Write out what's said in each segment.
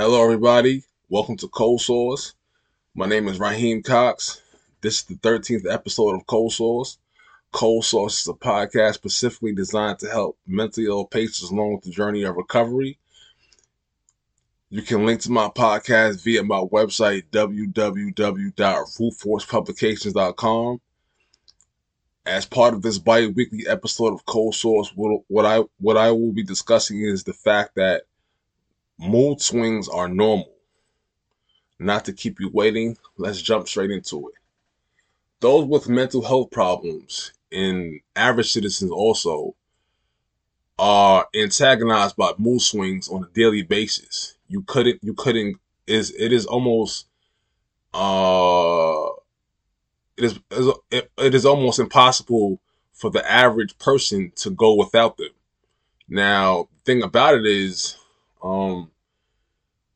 Hello, everybody. Welcome to Cold Sauce. My name is Raheem Cox. This is the 13th episode of Cold Sauce. Cold Sauce is a podcast specifically designed to help mentally ill patients along with the journey of recovery. You can link to my podcast via my website, www.rootforcepublications.com. As part of this bi-weekly episode of Cold Sauce, what I what I will be discussing is the fact that mood swings are normal. Not to keep you waiting, let's jump straight into it. Those with mental health problems and average citizens also are antagonized by mood swings on a daily basis. You couldn't you couldn't is it is almost uh it is it, is almost impossible for the average person to go without them. Now, thing about it is, um,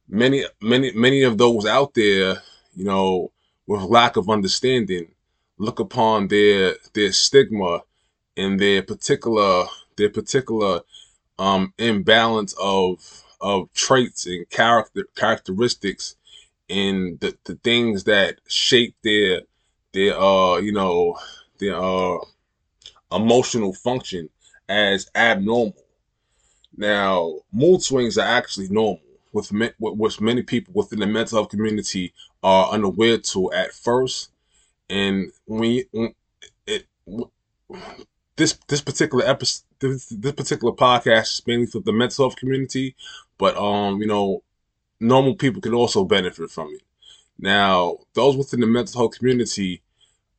many, many, many of those out there, you know, with lack of understanding, look upon their their stigma and their particular their particular um, imbalance of of traits and character characteristics and the, the things that shape their their uh you know their uh emotional function as abnormal. Now, mood swings are actually normal, with which many people within the mental health community are unaware to at first. And when, when it this this particular episode, this, this particular podcast is mainly for the mental health community, but um, you know, normal people can also benefit from it. Now, those within the mental health community,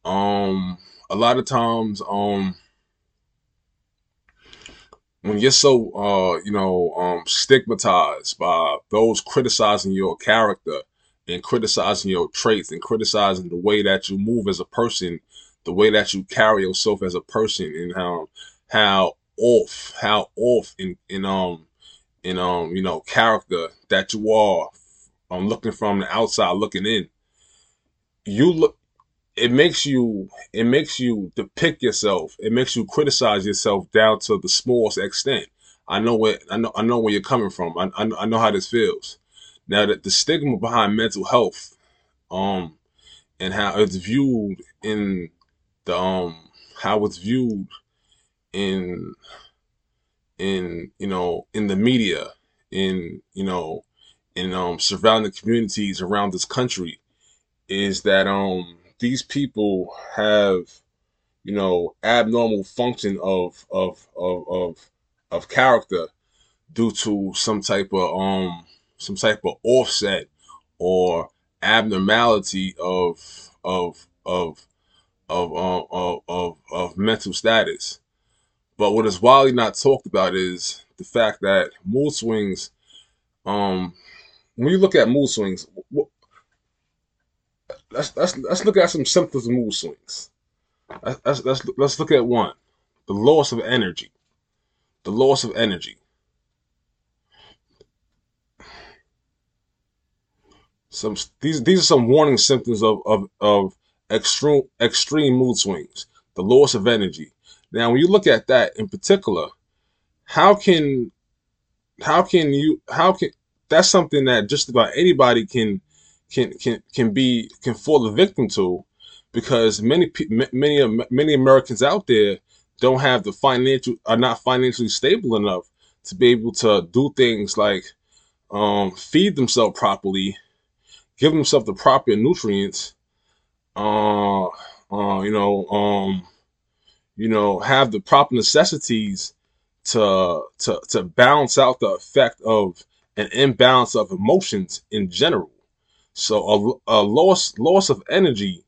um, a lot of times, um, when you're so, uh, you know, um, stigmatized by those criticizing your character and criticizing your traits and criticizing the way that you move as a person, the way that you carry yourself as a person, and how how off, how off in in um in um you know character that you are um looking from the outside looking in. You look it makes you it makes you depict yourself. It makes you criticize yourself down to the smallest extent. I know where i know i know where you're coming from. I, I, I know how this feels. Now that the stigma behind mental health um and how it's viewed in the um how it's viewed in in you know in the media in you know in um surrounding communities around this country is that um these people have you know abnormal function of of of of, of character due to some type of um some type of offset or abnormality of of of of um, of, of, of mental status. But what is widely not talked about is the fact that mood swings, um, when you look at mood swings, let's let's let's look at some symptoms of mood swings. Let's let's let's look at one: the loss of energy. The loss of energy. Some these these are some warning symptoms of of of extreme extreme mood swings. The loss of energy. Now, when you look at that in particular, how can how can you how can that's something that just about anybody can can can can be can fall a victim to because many many many Americans out there don't have the financial are not financially stable enough to be able to do things like um, feed themselves properly, give themselves the proper nutrients, uh, uh, you know, um, you know, have the proper necessities to to to balance out the effect of an imbalance of emotions in general. So a, a loss loss of energy,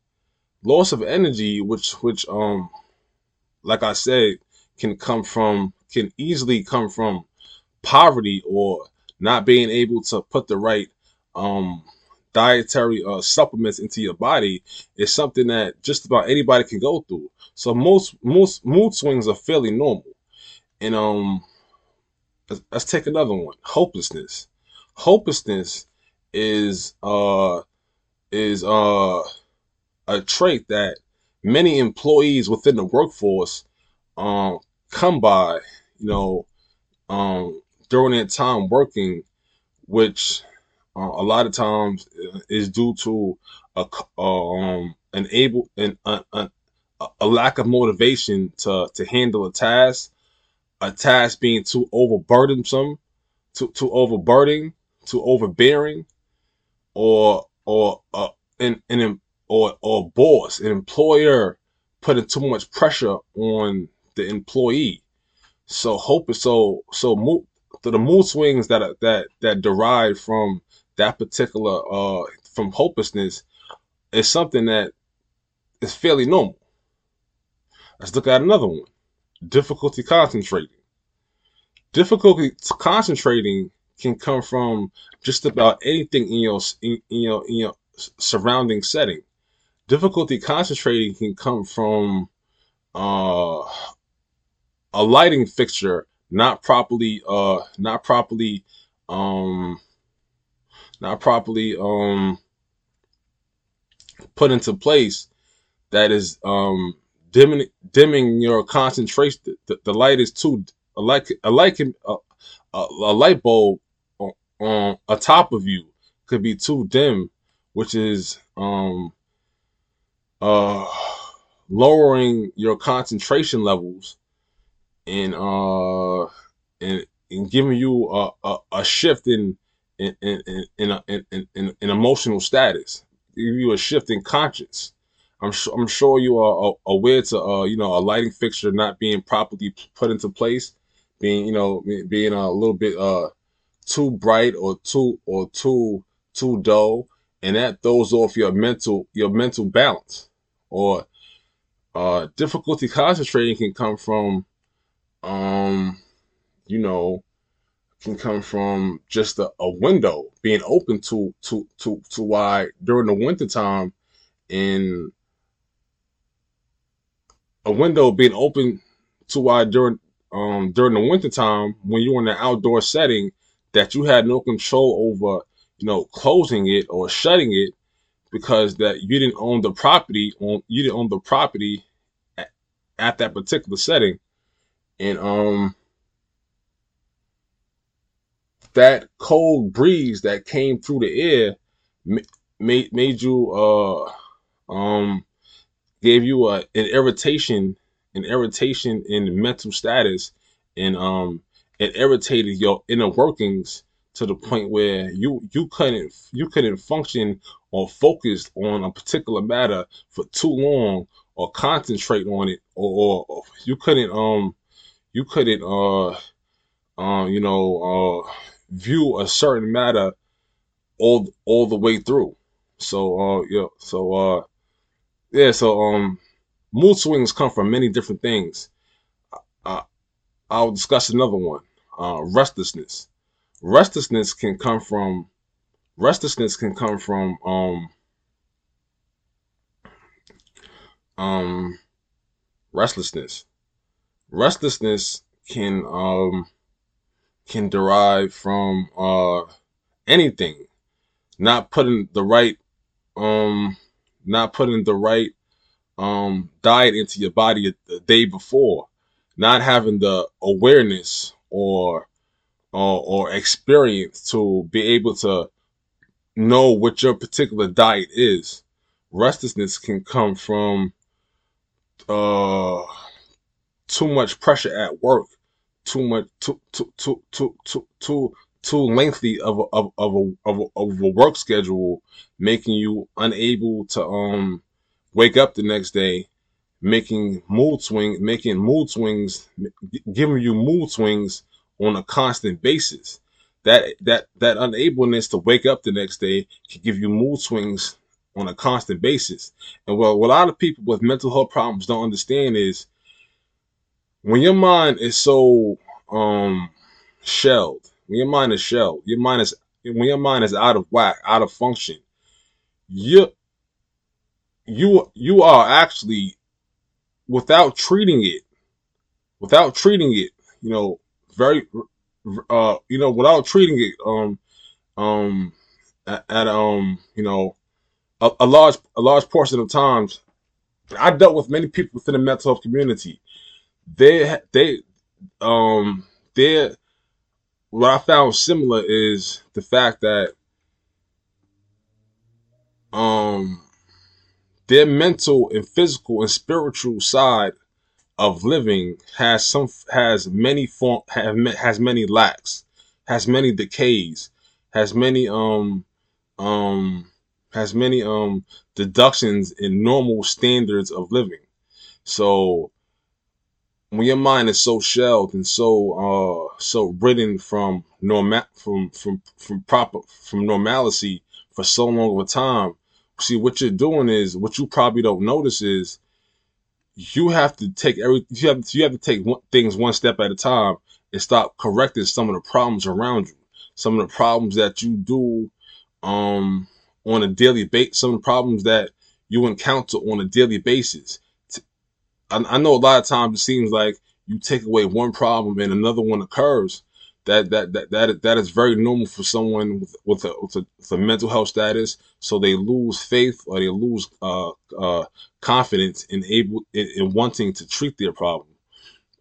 loss of energy, which which um, like I said, can come from can easily come from poverty or not being able to put the right um dietary uh, supplements into your body is something that just about anybody can go through. So most most mood swings are fairly normal. And um let's, let's take another one. Hopelessness. Hopelessness is uh is uh a trait that many employees within the workforce um come by, you know, um during their time working, which uh, a lot of times uh, is due to a um an able an, a, a, lack of motivation to to handle a task, a task being too overburdensome, too too overburdening, too overbearing, or or uh, an an or or boss, an employer putting too much pressure on the employee. So hope is so so mood, the mood swings that that that derive from that particular uh from hopelessness is something that is fairly normal. Let's look at another one. Difficulty concentrating. Difficulty concentrating can come from just about anything in your in, in your in your surrounding setting. Difficulty concentrating can come from uh, a lighting fixture not properly uh not properly um not properly um put into place that is um dimming dimming your concentration the, the light is too a light a light can a, a, a light bulb on, on a top of you could be too dim which is um uh lowering your concentration levels and uh and, and giving you a, a, a shift in in in in, a, in, in, in emotional status. Give you a shift in conscience. I'm sure I'm sure you are aware to uh you know a lighting fixture not being properly put into place, being you know being a little bit uh too bright or too or too too dull, and that throws off your mental your mental balance. Or uh difficulty concentrating can come from um you know can come from just a, a window being open to to to to why during the wintertime in a window being open to why during um during the wintertime when you're in an outdoor setting that you had no control over you know closing it or shutting it because that you didn't own the property on you didn't own the property at, at that particular setting. And um that cold breeze that came through the air made made you uh um gave you a, an irritation, an irritation in mental status, and um, it irritated your inner workings to the point where you you couldn't you couldn't function or focus on a particular matter for too long or concentrate on it or, or, or you couldn't um you couldn't uh um you know uh view a certain matter all all the way through so uh yeah so uh yeah, so um, mood swings come from many different things. Uh, I'll discuss another one. Uh, restlessness. Restlessness can come from restlessness can come from um um restlessness. Restlessness can um can derive from uh anything. Not putting the right um not putting the right um, diet into your body the day before, not having the awareness or or, or experience to be able to know what your particular diet is. Restlessness can come from uh, too much pressure at work, too much too too too too, too too lengthy of a, of, of, a, of, a, of a work schedule, making you unable to um wake up the next day, making mood swing, making mood swings, giving you mood swings on a constant basis. That that that unableness to wake up the next day can give you mood swings on a constant basis. And well, what a lot of people with mental health problems don't understand is when your mind is so um shelled when your mind is shelled, your mind is when your mind is out of whack, out of function, you you you are actually without treating it, without treating it, you know, very uh, you know, without treating it um um at, at um, you know, a, a large a large portion of times I dealt with many people within the mental health community. They they um they're what I found similar is the fact that um their mental and physical and spiritual side of living has some has many form has many lacks has many decays has many um um has many um deductions in normal standards of living. So when your mind is so shelled and so uh so ridden from normal from from from proper from normalcy for so long of a time see what you're doing is what you probably don't notice is you have to take every you have you have to take one, things one step at a time and stop correcting some of the problems around you some of the problems that you do um on a daily basis some of the problems that you encounter on a daily basis I, I know a lot of times it seems like you take away one problem and another one occurs. That that that that that is very normal for someone with, with a, with a, with a mental health status. So they lose faith or they lose uh, uh, confidence in able in, in, wanting to treat their problem.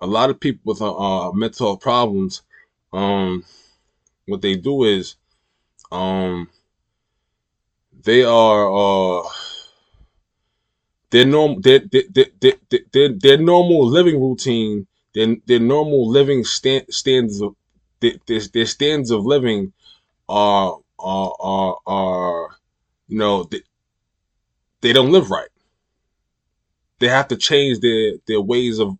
A lot of people with uh, uh mental health problems, um, what they do is, um, they are uh their normal their, their, their, their, their normal living routine their, their normal living stand, standards of their, their standards of living are are are, are you know they, they don't live right. They have to change their their ways of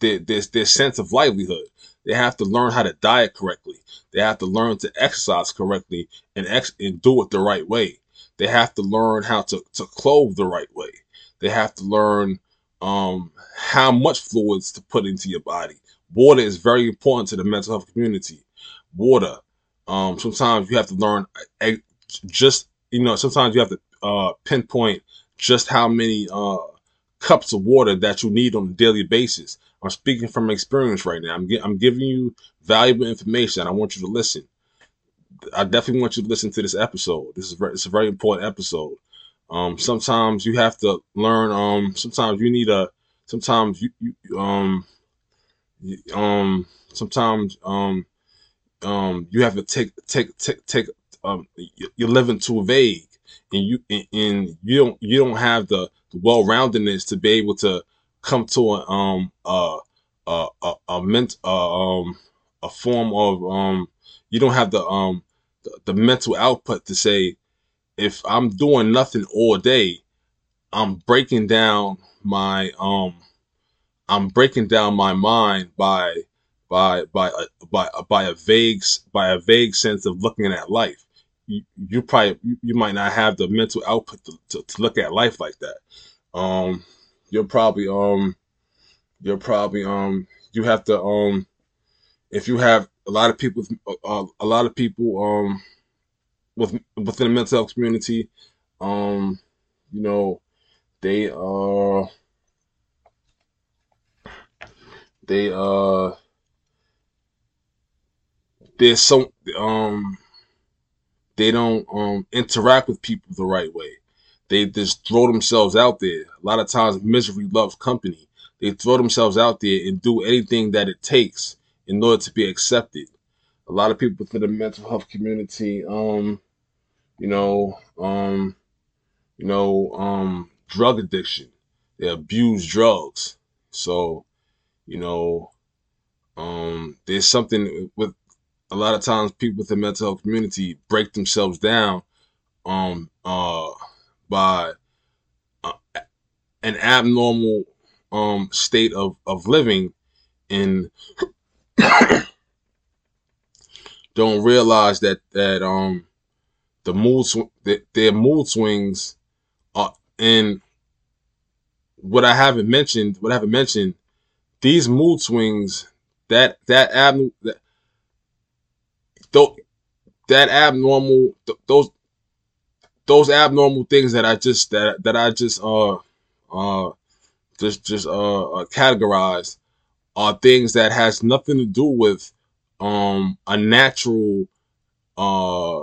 their, their, their sense of livelihood. They have to learn how to diet correctly. They have to learn to exercise correctly and ex- and do it the right way. They have to learn how to, to clothe the right way. They have to learn um, how much fluids to put into your body. Water is very important to the mental health community. Water. Um, sometimes you have to learn uh, just, you know, sometimes you have to uh, pinpoint just how many uh, cups of water that you need on a daily basis. I'm speaking from experience right now. I'm, I'm giving you valuable information. I want you to listen. I definitely want you to listen to this episode. This is very, it's a very important episode. Um, sometimes you have to learn. Um, sometimes you need a. Sometimes you, you um, um, sometimes um, um, you have to take take take take. Um, you're living too vague, and you and, you don't you don't have the, the well roundedness to be able to come to a um a a a, a ment uh, um a form of um you don't have the um the, the mental output to say if I'm doing nothing all day, I'm breaking down my um I'm breaking down my mind by by by a, by a, by a vague by a vague sense of looking at life. You, you probably you, you might not have the mental output to, to, to look at life like that. Um, you're probably um you're probably um you have to um if you have a lot of people uh, a lot of people um with within the mental health community. Um, you know, they uh they uh there's some um they don't um interact with people the right way. They just throw themselves out there. A lot of times misery loves company. They throw themselves out there and do anything that it takes in order to be accepted a lot of people within the mental health community, um, you know, um, you know, um, drug addiction. They abuse drugs. So, you know, um, there's something with a lot of times people with the mental health community break themselves down um, uh, by uh, an abnormal um, state of, of living and don't realize that that um the mood sw- that their mood swings are and what I haven't mentioned, what I haven't mentioned, these mood swings, that that ab that that abnormal those those abnormal things that I just that that I just uh uh just just uh, uh categorized are things that has nothing to do with um a natural uh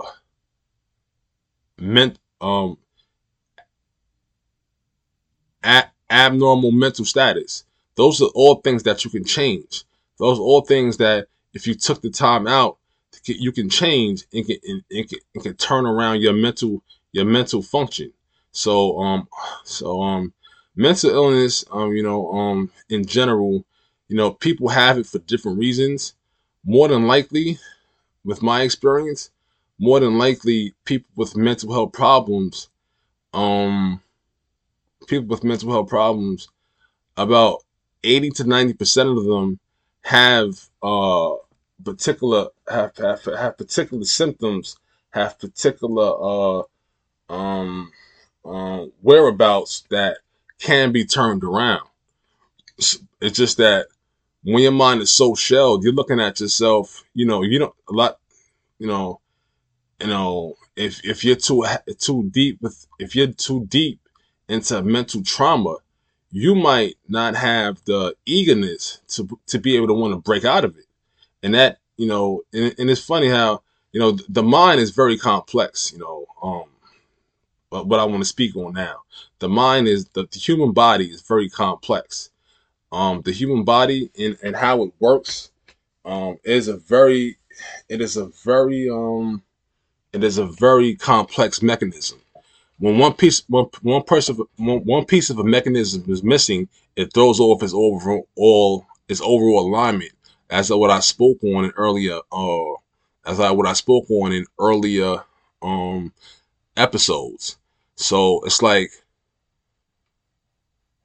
ment um a- abnormal mental status. Those are all things that you can change. Those are all things that if you took the time out, you can change and can, and, and can, and can turn around your mental your mental function. So um so um mental illness um you know um in general you know people have it for different reasons. More than likely, with my experience, more than likely people with mental health problems um people with mental health problems about 80 to 90 percent of them have uh particular have, have have particular symptoms have particular uh um, um, whereabouts that can be turned around. It's just that when your mind is so shelled, you're looking at yourself. You know, you don't a lot. You know, you know, if if you're too too deep with if you're too deep into mental trauma, you might not have the eagerness to to be able to want to break out of it. And that you know, and, and it's funny how you know the mind is very complex. You know, um, what I want to speak on now. The mind is the, the human body is very complex. Um, the human body and, and how it works um, is a very it is a very um, it is a very complex mechanism. When one piece one one person one, one piece of a mechanism is missing, it throws off its overall its overall alignment. As what I spoke on in earlier uh as I what I spoke on in earlier um episodes. So it's like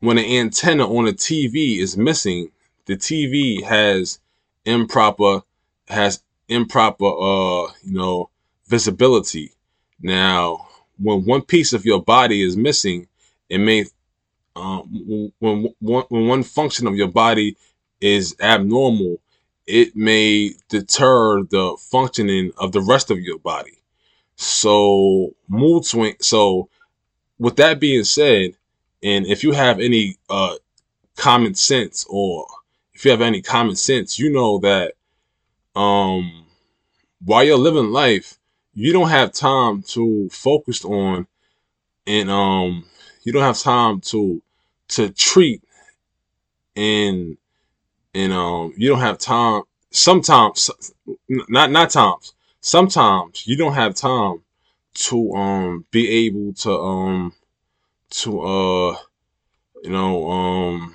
when an antenna on a TV is missing, the TV has improper has improper uh you know visibility. Now, when one piece of your body is missing, it may um, when one when one function of your body is abnormal, it may deter the functioning of the rest of your body. So mood swing. So with that being said, and if you have any uh, common sense or if you have any common sense, you know that um, while you're living life, you don't have time to focus on and um you don't have time to to treat and and um you don't have time sometimes not not times sometimes you don't have time to um be able to um to uh you know um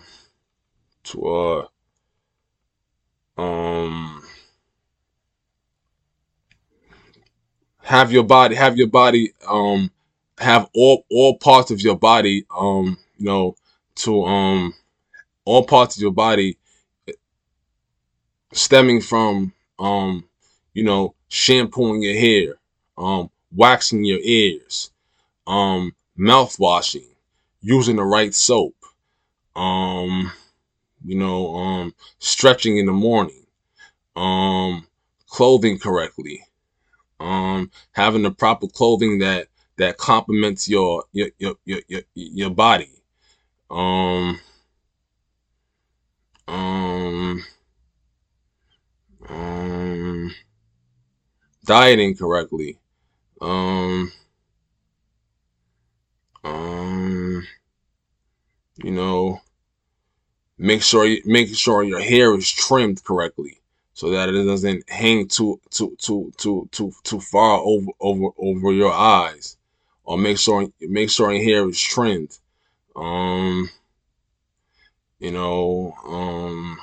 to uh um have your body have your body um have all all parts of your body um you know to um all parts of your body stemming from um you know shampooing your hair um waxing your ears, um, mouth washing, using the right soap, um, you know, um, stretching in the morning, um, clothing correctly, um, having the proper clothing that that complements your your your your your, your body. Um, um, um, dieting correctly, um, um, you know, make sure you make sure your hair is trimmed correctly so that it doesn't hang too too too too too too far over over over your eyes, or make sure make sure your hair is trimmed. Um, you know, um,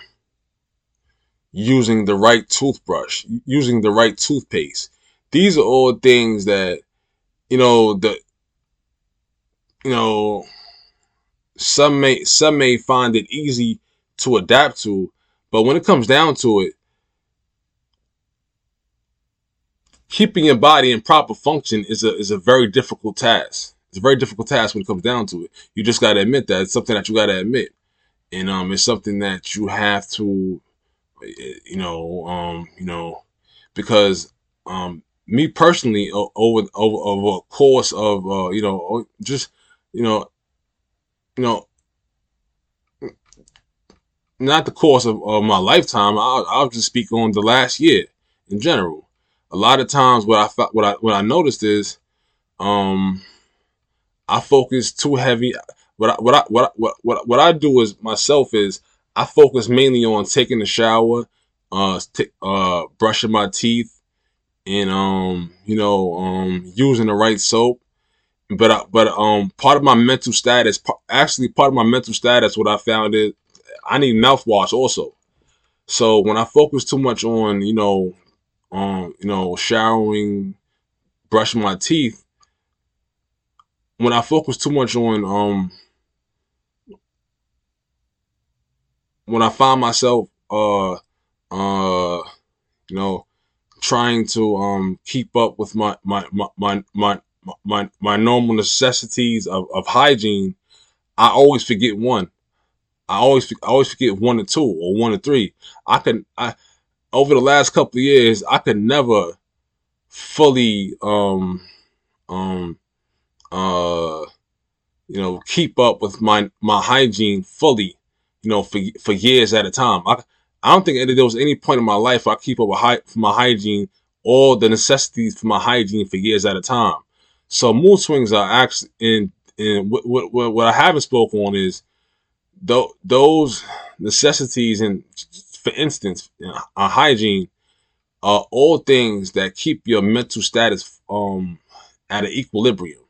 using the right toothbrush, using the right toothpaste these are all things that you know the you know some may some may find it easy to adapt to but when it comes down to it keeping your body in proper function is a is a very difficult task. It's a very difficult task when it comes down to it. You just got to admit that. It's something that you got to admit. And um it's something that you have to you know um you know because um me personally over over over a course of uh, you know just you know you know not the course of, of my lifetime. I'll, I'll just speak on the last year in general a lot of times what i what i what i noticed is um i focus too heavy what I, what I, what, what what what i do is myself is i focus mainly on taking a shower uh t- uh brushing my teeth and um, you know, um, using the right soap but uh, but um part of my mental status actually part of my mental status what I found is I need mouthwash also. So when I focus too much on you know um you know showering, brushing my teeth, when I focus too much on um when I find myself uh uh you know trying to um keep up with my my my my my my, my normal necessities of, of hygiene, I always forget one. I always I always forget one or two or one or three. I can I over the last couple of years I could never fully um um uh you know keep up with my my hygiene fully you know for for years at a time. I I don't think there was any point in my life I keep up with my hygiene all the necessities for my hygiene for years at a time. So mood swings are actually in in what what, what I haven't spoken on is th- those necessities and for instance, know, hygiene are all things that keep your mental status um at an equilibrium.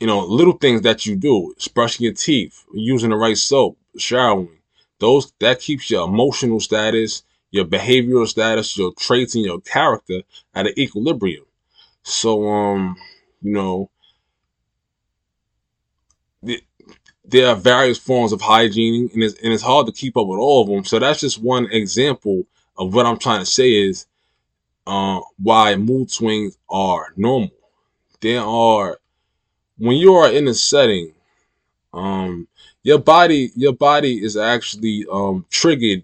You know, little things that you do, brushing your teeth, using the right soap, showering, those that keeps your emotional status, your behavioral status, your traits, and your character at an equilibrium. So, um, you know, the, there are various forms of hygiene, and it's, and it's hard to keep up with all of them. So that's just one example of what I'm trying to say is uh, why mood swings are normal. There are when you are in a setting, um, your body your body is actually um, triggered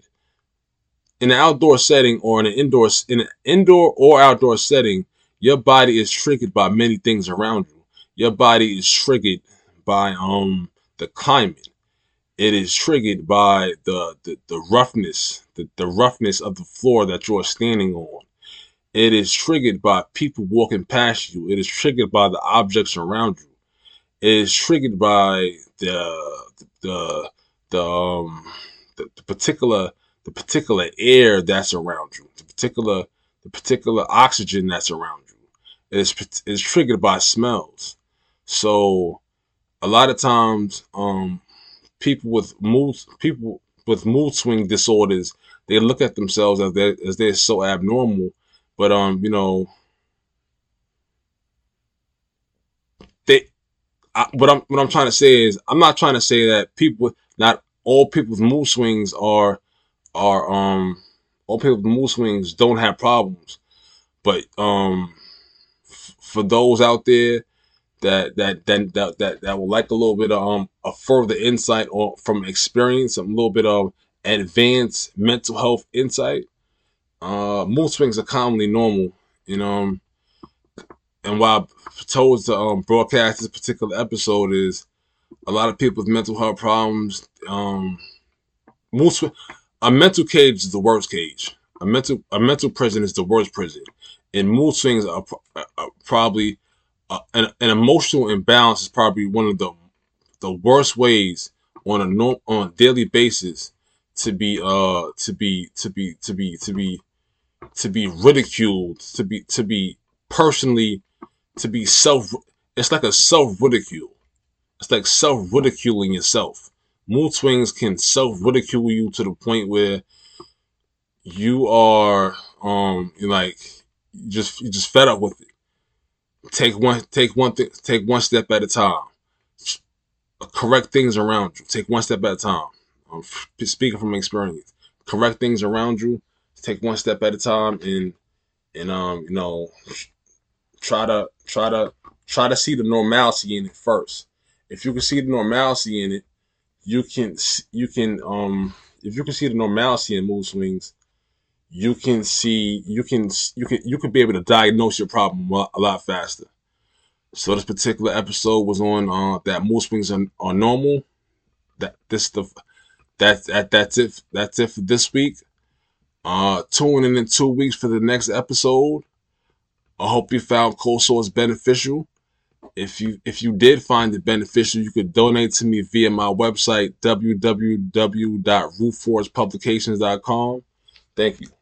in an outdoor setting or in an indoor in an indoor or outdoor setting your body is triggered by many things around you. Your body is triggered by um the climate. It is triggered by the the, the roughness, the, the roughness of the floor that you're standing on. It is triggered by people walking past you. It is triggered by the objects around you. It is triggered by the the the um the, the particular the particular air that's around you, the particular the particular oxygen that's around you is is triggered by smells. So a lot of times, um, people with mood people with mood swing disorders, they look at themselves as they as they're so abnormal, but um, you know, they. I, what I'm what I'm trying to say is I'm not trying to say that people not all people with mood swings are are um all people with mood swings don't have problems, but um for those out there that that that that that, that would like a little bit of um a further insight or from experience, a little bit of advanced mental health insight. Uh, mood swings are commonly normal, you know. Um, and why I told to um, broadcast this particular episode is a lot of people with mental health problems. Um, mood swing, a mental cage is the worst cage. A mental a mental prison is the worst prison and mood swings are, are probably uh, an, an, emotional imbalance is probably one of the the worst ways on a on a daily basis to be uh to be to be to be to be to be ridiculed to be to be personally to be self it's like a self ridicule it's like self ridiculing yourself mood swings can self ridicule you to the point where you are um like just just fed up with it. Take one take one thing take one step at a time. Correct things around you. Take one step at a time. I'm speaking from experience. Correct things around you. Take one step at a time and and um you know try to try to try to see the normalcy in it first. If you can see the normalcy in it, you can you can um if you can see the normalcy in mood swings, you can see you can you can you can be able to diagnose your problem a lot faster. So this particular episode was on uh, that mood swings are, are normal. That this the that that that's it that's it for this week. Uh, tune in in two weeks for the next episode. I hope you found Cold Sauce beneficial. If you if you did find it beneficial, you could donate to me via my website www.rootforcepublications.com. Thank you.